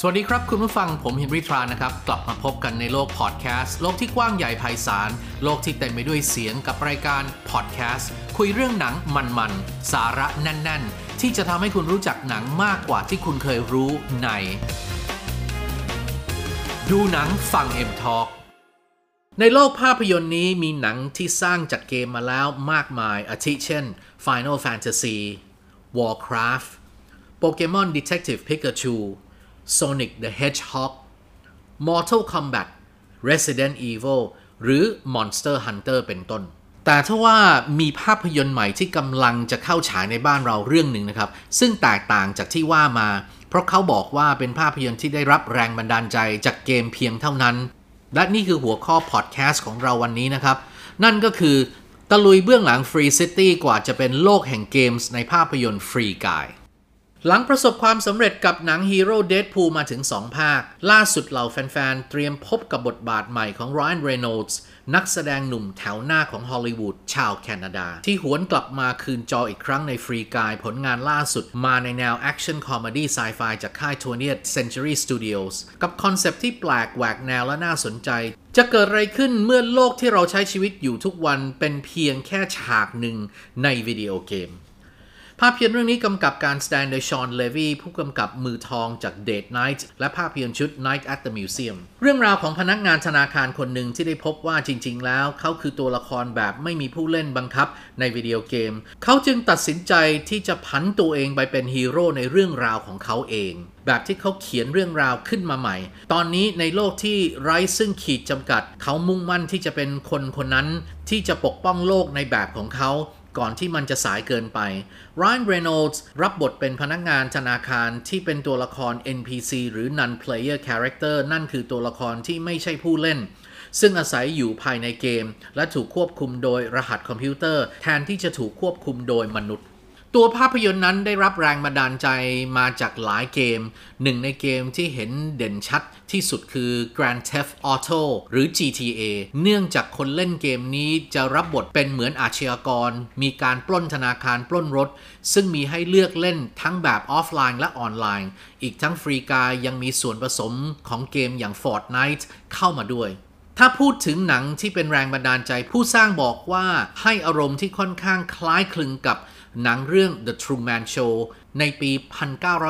สวัสดีครับคุณผู้ฟังผมเฮนรี่ทรานะครับ กลับมาพบกันในโลกพอดแคสต์โลกที่กว้างใหญ่ไพศาล โลกที่เต็มไปด้วยเสียงกับรายการพอดแคสต์คุยเรื่องหนังมันๆ สาระแน่น ๆ ที่จะทำให้คุณรู้จักหนังมากกว่าที่คุณเคยรู้ใน ดูหนังฟัง M Talk ในโลกภาพยนตร์นี้มีหนังที่สร้างจากเกมมาแล้วมากมาย อาทิเช่น Final Fantasy Warcraft Pokemon Detective Pikachu Sonic the Hedgehog Mortal Kombat Resident Evil หรือ Monster Hunter เป็นต้น แต่ถ้าว่ามีภาพยนตร์ใหม่ที่กำลังจะเข้าฉายในบ้านเราเรื่องหนึ่งนะครับ ซึ่งแตกต่างจากที่ว่ามา เพราะเขาบอกว่าเป็นภาพยนตร์ที่ได้รับแรงบันดาลใจจากเกมเพียงเท่านั้น และนี่คือหัวข้อพอดแคสต์ของเราวันนี้นะครับ นั่นก็คือตะลุยเบื้องหลัง Free City กว่าจะเป็นโลกแห่งเกมส์ในภาพยนตร์ Free Guy หลังประสบความสำเร็จกับหนังฮีโร่เด p พูมาถึง 2 ภาค ล่าสุดเหล่าแฟน ๆ เตรียมพบกับบทบาทใหม่ของ Ryan Reynolds นักแสดงหนุ่มแถวหน้าของฮอลลีวูดชาวแคนาดา ที่หวนกลับมาคืนจออีกครั้งใน Free Guy ผลงานล่าสุดมาในแนว action comedy sci-fi จากค่าย 20th Century Studios กับคอนเซปต์ที่แปลกแหวกแนวและน่าสนใจ จะเกิดอะไรขึ้นเมื่อโลกที่เราใช้ชีวิตอยู่ทุกวันเป็นเพียงแค่ฉากหนึ่งในวิดีโอเกม ภาพยนตร์เรื่องนี้กำกับการแสดงโดยชอนเลวีผู้กำกับมือทองจาก Date Night และภาพยนตร์ชุด Night at the Museum เรื่องราวของพนักงานธนาคารคนหนึ่งที่ได้พบว่าจริง ๆ แล้ว เขาคือตัวละครแบบไม่มีผู้เล่นบังคับในวิดีโอเกม เขาจึงตัดสินใจที่จะผันตัวเองไปเป็นฮีโร่ในเรื่องราวของเขาเองแบบที่เขาเขียนเรื่องราวขึ้นมาใหม่ ตอนนี้ในโลกที่ไร้ซึ่งขีดจำกัด เขามุ่งมั่นที่จะเป็นคนคนนั้นที่จะปกป้องโลกในแบบของเขา ก่อนที่มันจะสายเกินไป Ryan Reynolds รับบทเป็นพนักงานธนาคารที่เป็นตัวละคร NPC หรือ Non-Player Character นั่นคือตัวละครที่ไม่ใช่ผู้เล่น ซึ่งอาศัยอยู่ภายในเกม และถูกควบคุมโดยรหัสคอมพิวเตอร์ แทนที่จะถูกควบคุมโดยมนุษย์ ตัวภาพยนตร์นั้นได้รับแรงบันดาลใจมาจากหลายเกม หนึ่งในเกมที่เห็นเด่นชัดที่สุดคือ Grand Theft Auto หรือ GTA เนื่องจากคนเล่นเกมนี้จะรับบทเป็นเหมือนอาชญากร มีการปล้นธนาคารปล้นรถ ซึ่งมีให้เลือกเล่นทั้งแบบออฟไลน์และออนไลน์ อีกทั้งฟรีกายยังมีส่วนผสมของเกมอย่าง Fortnite เข้ามาด้วย ถ้าพูดถึงหนังที่เป็นแรงบันดาลใจ ผู้สร้างบอกว่าให้อารมณ์ที่ค่อนข้างคล้ายคลึงกับหนังเรื่อง The Truman Show ในปี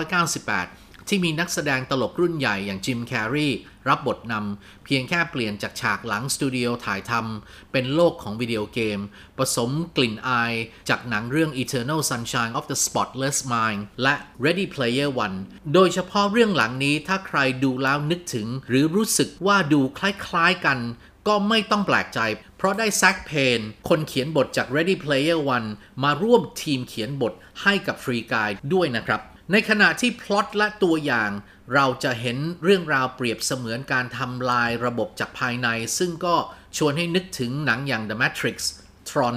1998 ที่มีนักแสดงตลกรุ่นใหญ่อย่างจิมแคร์รีรับบทนำเพียงแค่เปลี่ยนจากฉากหลังสตูดิโอถ่ายทำเป็นโลกของวิดีโอเกม ผสมกลิ่นอายจากหนังเรื่อง Eternal Sunshine of the Spotless Mind และ Ready Player One โดยเฉพาะเรื่องหลังนี้ถ้าใครดูแล้วนึกถึง หรือรู้สึกว่าดูคล้ายๆกันก็ไม่ต้องแปลกใจ เพราะได้แซคเพน คนเขียนบทจาก Ready Player One มาร่วมทีมเขียนบทให้กับฟรีกายด้วยนะครับ ในขณะที่พล็อตและตัวอย่าง เราจะเห็นเรื่องราวเปรียบเสมือนการทำลายระบบจากภายใน ซึ่งก็ชวนให้นึกถึงหนังอย่าง The Matrix Tron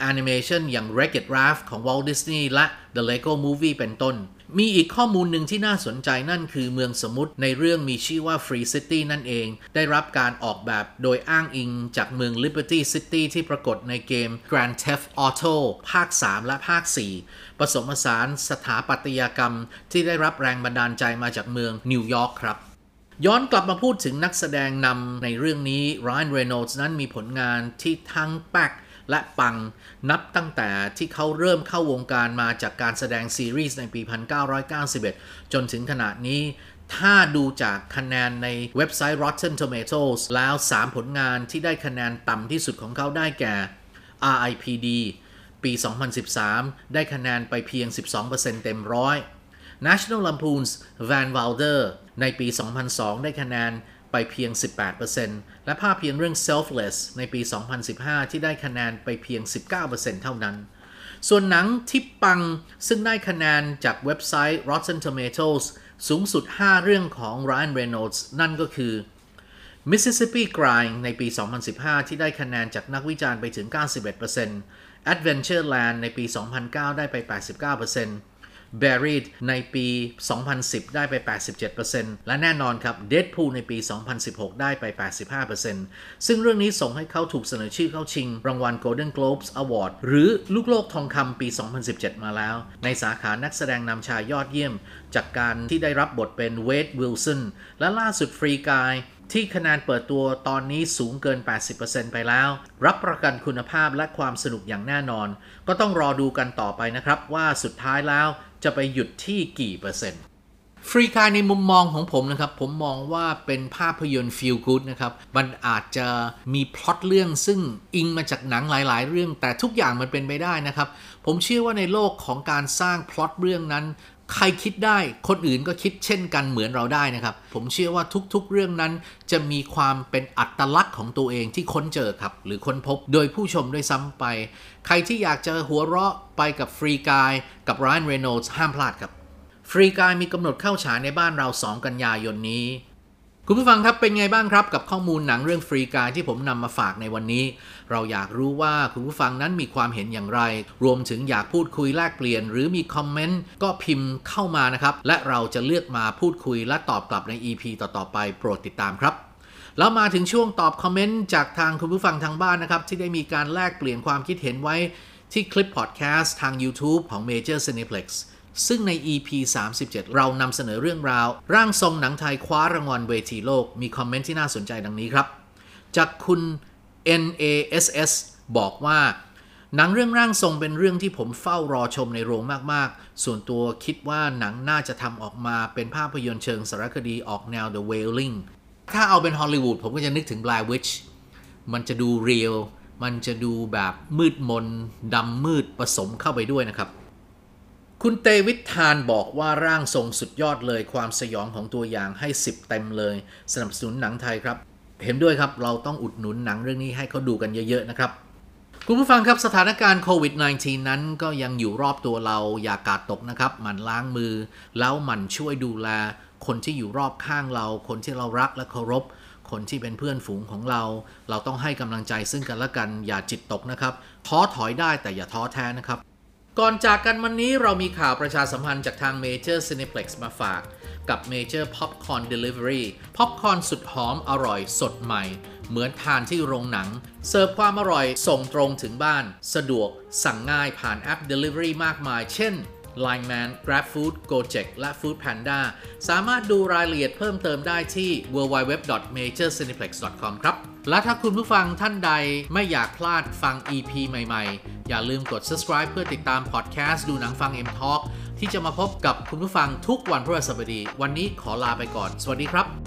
แอนิเมชันอย่าง Wreck-It Ralph ของ Walt Disney และ The Lego Movie เป็นต้น มีอีกข้อมูลหนึ่งที่น่าสนใจนั่นคือเมืองสมมติในเรื่องมีชื่อว่า Free City นั่นเอง ได้รับการออกแบบโดยอ้างอิงจากเมือง Liberty City ที่ปรากฏในเกม Grand Theft Auto ภาค 3 และภาค 4 ผสมผสานสถาปัตยกรรมที่ได้รับแรงบันดาลใจมาจากเมืองนิวยอร์กครับย้อนกลับมาพูดถึงนักแสดงนำในเรื่องนี้ Ryan Reynolds นั้นมีผลงานที่ทั้งแป๊ก และปังนับตั้งแต่ที่เขาเริ่มเข้าวงการมาจากการแสดงซีรีส์ในปี 1991 จนถึงขณะนี้ ถ้าดูจากคะแนนในเว็บไซต์ Rotten Tomatoes แล้ว 3 ผลงานที่ได้คะแนนต่ำที่สุดของเขาได้แก่ RIPD ปี 2013 ได้คะแนนไปเพียง 12%เต็มร้อย National Lampoon's Van Wilder ในปี 2002 ได้คะแนน ไปเพียง 18%และภาพยนตร์เรื่อง Selfless ในปี 2015 ที่ได้คะแนนไปเพียง 19%เท่านั้น ส่วนหนังที่ปังซึ่งได้คะแนนจากเว็บไซต์ Rotten Tomatoes สูงสุด 5 เรื่องของ Ryan Reynolds นั่นก็คือ Mississippi Grind ในปี 2015 ที่ได้คะแนนจากนักวิจารณ์ไปถึง 91% Adventureland ในปี 2009 ได้ไป 89% Buried ในปี 2010 ได้ไป 87%และแน่นอนครับ Deadpool ในปี 2016 ได้ไป 85%ซึ่งเรื่องนี้ส่งให้เขาถูกเสนอชื่อเข้าชิง รางวัล Golden Globes Award หรือลูกโลกทองคำปี 2017 มาแล้ว ในสาขานักแสดงนำชายยอดเยี่ยม จากการที่ได้รับบทเป็นเวดวิลสันและล่าสุดฟรีกาย ที่คะแนนเปิดตัวตอนนี้สูงเกิน 80%ไปแล้ว รับประกันคุณภาพและความสนุกอย่างแน่นอน ก็ต้องรอดูกันต่อไปนะครับว่าสุดท้ายแล้วจะไปหยุดที่กี่เปอร์เซ็นต์ ฟรีคายในมุมมองของผมนะครับ ผมมองว่าเป็นภาพยนตร์ feel good นะครับ มันอาจจะมีพล็อตเรื่องซึ่งอิงมาจากหนังหลาย ๆ เรื่อง แต่ทุกอย่างมันเป็นไปได้นะครับ ผมเชื่อว่าในโลกของการสร้างพล็อตเรื่องนั้นใครคิดได้คนอื่นก็คิดเช่นกันเหมือนเราได้นะครับ ผมเชื่อว่าทุกๆเรื่องนั้น จะมีความเป็นอัตลักษณ์ของตัวเองที่ค้นเจอครับ หรือค้นพบโดยผู้ชมด้วยซ้ำไป ใครที่อยากจะหัวเราะไปกับฟรีกายกับ Ryan Reynolds ห้ามพลาดครับ ฟรีกายมีกำหนดเข้าฉายในบ้านเรา 2 กันยายนนี้ คุณผู้ฟังครับเป็นไงบ้างครับ กับข้อมูลหนังเรื่องฟรีกายที่ผมนำมาฝากในวันนี้ เราอยากรู้ว่าคุณผู้ฟังนั้นมีความเห็นอย่างไร รวมถึงอยากพูดคุยแลกเปลี่ยน หรือมีคอมเมนต์ก็พิมพ์เข้ามานะครับ และเราจะเลือกมาพูดคุยและตอบกลับใน EP ต่อๆไปโปรดติดตามครับแล้วมาถึงช่วงตอบคอมเมนต์จากทางคุณผู้ฟังทางบ้านนะครับ ที่ได้มีการแลกเปลี่ยนความคิดเห็นไว้ที่คลิปพอดแคสต์ทาง YouTube ของ Major Cineplex ซึ่งใน EP 37 เรานำเสนอเรื่องราว ร่างทรงหนังไทยคว้ารางวัลเวทีโลก มีคอมเมนต์ที่น่าสนใจดังนี้ครับ จากคุณ NASS บอกว่าหนังเรื่องร่างทรงเป็นเรื่องที่ผมเฝ้ารอชมในโรงมาก ๆ ส่วนตัวคิดว่าหนังน่าจะทำออกมาเป็นภาพยนตร์เชิงสารคดีออกแนว The Wailing ถ้าเอาเป็นฮอลลีวูดผมก็จะนึกถึง Blair Witch มันจะดูเรียล มันจะดูแบบมืดมนดำมืดผสมเข้าไปด้วยนะครับ คุณเตวิททานบอกว่าร่างทรงสุดยอดเลยความสยองของตัวอย่างให้ 10 เต็มเลย สนับสนุนหนังไทยครับ เห็นด้วยครับเราต้องอุดหนุนหนังเรื่องนี้ให้เขาดูกันเยอะๆนะครับ คุณผู้ฟังครับสถานการณ์โควิด -19 นั้นก็ยังอยู่รอบตัวเราอย่ากาดตกนะครับหมั่นล้างมือ แล้วหมั่นช่วยดูแล คนที่อยู่รอบข้างเรา คนที่เรารักและเคารพคนที่เป็นเพื่อนฝูงของเรา เราต้องให้กำลังใจซึ่งกันและกันอย่าจิตตกนะครับท้อถอยได้แต่อย่าท้อแท้นะครับ ก่อนจากกันวันนี้เรามีข่าวประชาสัมพันธ์จากทาง Major Cineplex มาฝาก กับ Major Popcorn Delivery พ็อปคอนสุดหอมอร่อยสดใหม่ เหมือนทานที่โรงหนัง เสิร์ฟความอร่อยส่งตรงถึงบ้าน สะดวกสั่งง่ายผ่านแอป Delivery มากมาย เช่น Line Man GrabFood Gojek และ Food Panda สามารถดูรายละเอียดเพิ่มเติมได้ที่ www.majorcineplex.com ครับ และถ้าคุณผู้ฟังท่านใดไม่อยากพลาดฟัง EP ใหม่ ๆ อย่าลืมกด subscribe เพื่อติดตามพอดแคสต์ดูหนังฟัง M Talk ที่จะมาพบกับคุณผู้ฟังทุกวันพฤหัสบดี วันนี้ขอลาไปก่อน สวัสดีครับ